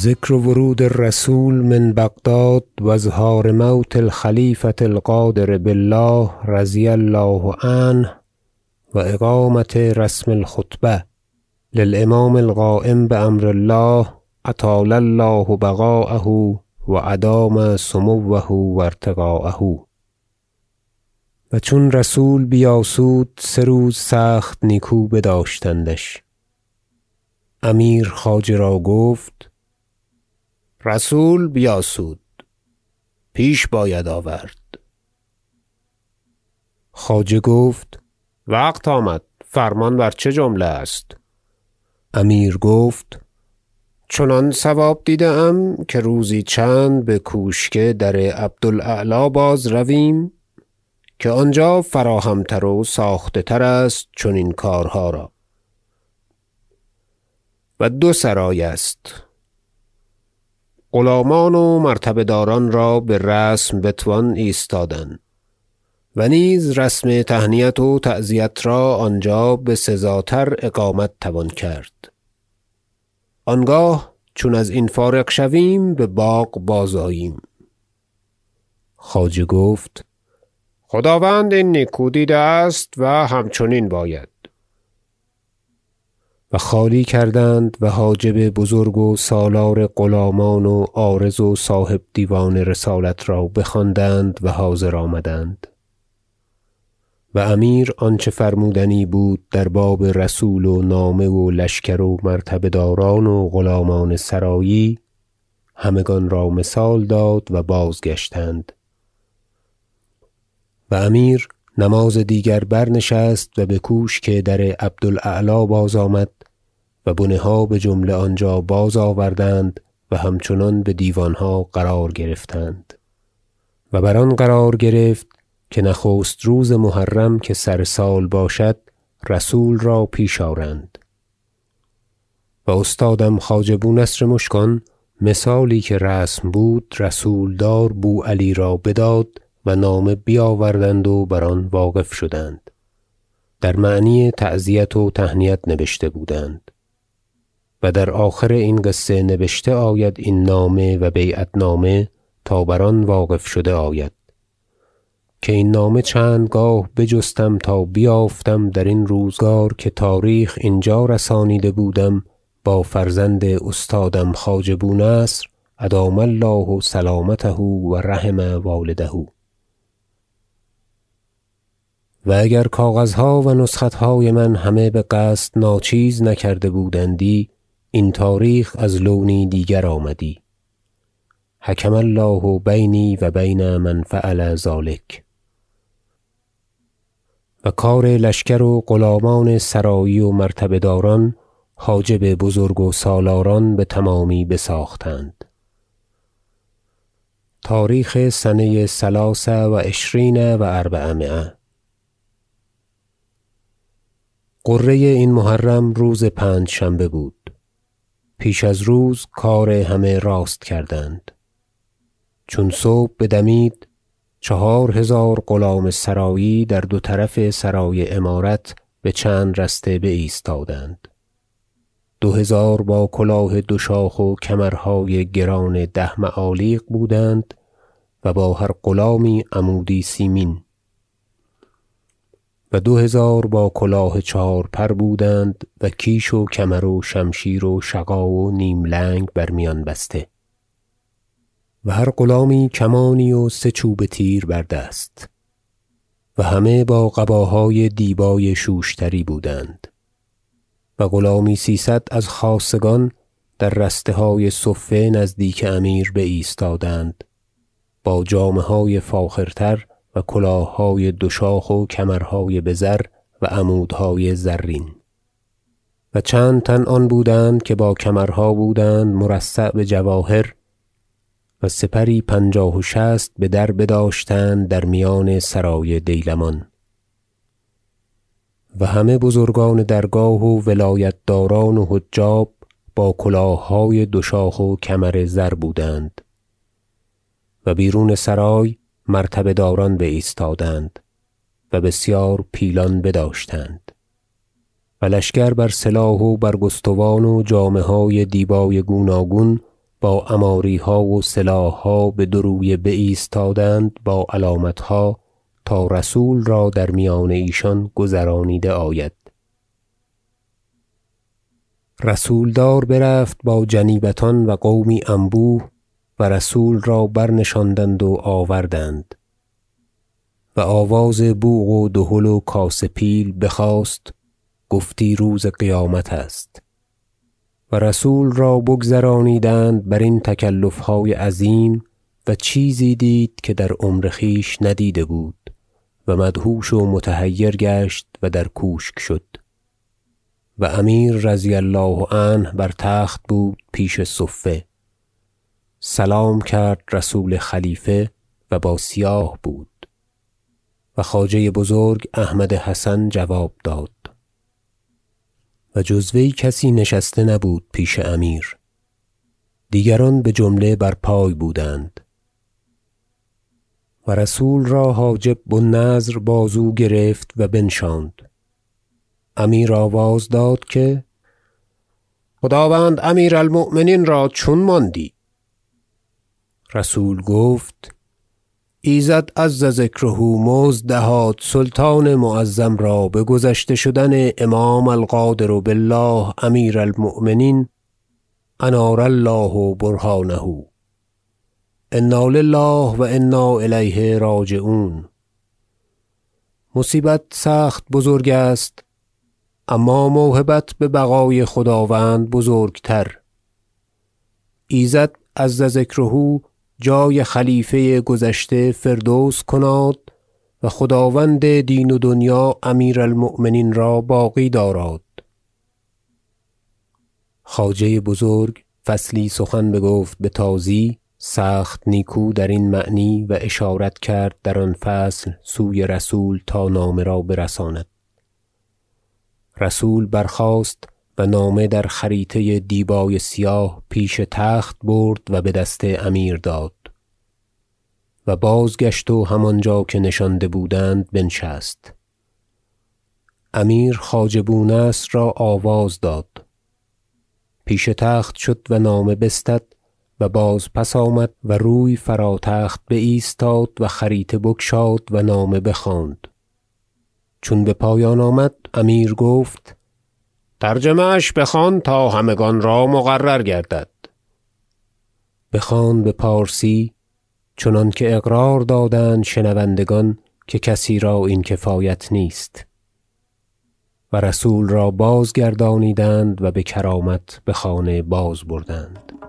ذکر ورود الرسول من بغداد و اظهار موت الخلیفة القادر بالله رضی الله عنه و اقامة رسم الخطبة للامام القایم بامر الله اطال الله بقاءه و ادام سموه و ارتقاءه. و چون رسول بیاسود سه روز سخت نیکو بداشتندش. امیر خواجه را گفت رسول بیاسود پیش باید آورد. خواجه گفت وقت آمد فرمان بر چه جمله است؟ امیر گفت چنان صواب دیده ام که روزی چند بکوشک در عبد الاعلی بازرویم که آنجا فراهم تر و ساخته تر است چنین کارها را. و دو سرای است. غلامان و مرتبه داران را برسم بتوان ایستادن و نیز رسم تهنیت و تعزیت را آنجا بسزاتر اقامت توان کرد. آنگاه چون ازین فارغ شویم بباغ بازآییم. خواجه گفت خداوند این نیکو دیده است و همچنین باید. و خالی کردند و حاجب بزرگ و سالار غلامان و عارض و صاحب دیوان رسالت را بخواندند و حاضر آمدند. و امیر آنچه فرمودنی بود در باب رسول و نامه و لشکر و مرتبه داران و غلامان سرایی همگان را مثال داد و بازگشتند. و امیر نماز دیگر برنشست و بکوشک در عبد الاعلی بازآمد و بنه ها بجمله آنجا بازآوردند و همچنان بدیوانها قرار گرفتند. و بر آن قرار گرفت که نخست روز محرم که سر سال باشد رسول را پیش آرند. و استادم خواجه بونصر مشکان مثالی که رسم بود رسولدار بوعلی را بداد و نامه بیاوردند و بر آن واقف شدند. در معنی تعزیت و تهنیت نبشته بودند. و در آخر این قصه نبشته آید این نامه و بیعت نامه تا بر آن واقف شده آید. که این نامه چندگاه بجستم تا بیافتم درین روزگار که تاریخ اینجا رسانیده بودم با فرزند استادم خواجه بونصر ادام الله سلامته و رحم والده. و اگر کاغذها و نسختهای من همه بقصد ناچیز نکرده بودندی این تاریخ از لونی دیگر آمدی. حکم الله بینی و بین من فعل ذلک. و کار لشکر و غلامان سرایی و مرتبه داران حاجب بزرگ و سالاران بتمامی بساختند. تاریخ سنه ثلاث و عشرین و اربعمایه. غره این محرم روز پنجشنبه بود. پیش از روز کار همه راست کردند. چون صبح بدمید چهار هزار غلام سرایی در دو طرف سرای امارت بچند رسته بایستادند. دو هزار با کلاه دو شاخ و کمرهای گران ده معالیق بودند و با هر غلامی عمودی سیمین. و دو هزار با کلاه چهار پر بودند و کیش و کمر و شمشیر و شغا و نیم لنگ بر میان بسته. و هر غلامی کمانی و سه چوبه تیر بر دست. و همه با قباهای دیبای شوشتری بودند. و غلامی سیصد از خاصگان در رسته های صفه نزدیک امیر بایستادند. با جامه های فاخرتر و کلاههای دو شاخ و کمرهای بزر و عمودهای زرین. و چند تن آن بودند که با کمرها بودند مرصع بجواهر و سپری پنجاه و شصت بدر بداشتند در میان سرای دیلمان. و همه بزرگان درگاه و ولایت داران و حجاب با کلاههای دو شاخ و کمر زر بودند. و بیرون سرای مرتبه داران بایستادند و بسیار پیلان بداشتند و لشکر بر سلاح و برگستوان و جامه های دیبای گوناگون با عماریها و سلاحها بدو رویه بایستادند با علامتها تا رسول را در میان ایشان گذرانیده آید. رسولدار برفت با جنیبتان و قومی انبوه و رسول را برنشاندند و آوردند. و آواز بوق و دهل و کاسه پیل بخاست گفتی روز قیامت است. و رسول را بگذرانیدند برین تکلفهای عظیم و چیزی دید که در عمر خویش ندیده بود و مدهوش و متحیر گشت و در کوشک شد. و امیر رضی الله عنه بر تخت بود پیش صفه. سلام کرد رسول خلیفه و با سیاه بود. و خواجه بزرگ احمد حسن جواب داد. و جز وی کسی نشسته نبود پیش امیر. دیگران بجمله بر پای بودند. و رسول را حاجب بو النضر بازو گرفت و بنشاند. امیر آواز داد که خداوند امیر المؤمنین را چون ماندی؟ رسول گفت ایزد عز ذکره مزد دهاد سلطان معظم را بگذشته شدن امام القادر بالله امیر المؤمنین انار الله برهانه. انا لله و انا الیه راجعون. مصیبت سخت بزرگ است اما موهبت ببقای خداوند بزرگتر. ایزد عز ذکره جای خلیفه گذشته فردوس کناد و خداوند دین و دنیا امیر المؤمنین را باقی داراد. خواجه بزرگ فصلی سخن بگفت بتازی سخت نیکو درین معنی و اشارت کرد در آن فصل سوی رسول تا نامه را برساند. رسول برخاست و نامه در خریطه دیبای سیاه پیش تخت برد و بدست امیر داد و بازگشت و همانجا که نشانده بودند بنشست. امیر خواجه بو نصر را آواز داد. پیش تخت شد و نامه بستد و باز پس آمد و روی فرا تخت بایستاد و خریطه بگشاد و نامه بخواند. چون بپایان آمد امیر گفت ترجمه اش بخوان تا همگان را مقرر گردد. بخواند بپارسی چنانکه اقرار دادند شنوندگان که کسی را این کفایت نیست. و رسول را بازگردانیدند و بکرامت بخانه باز بردند.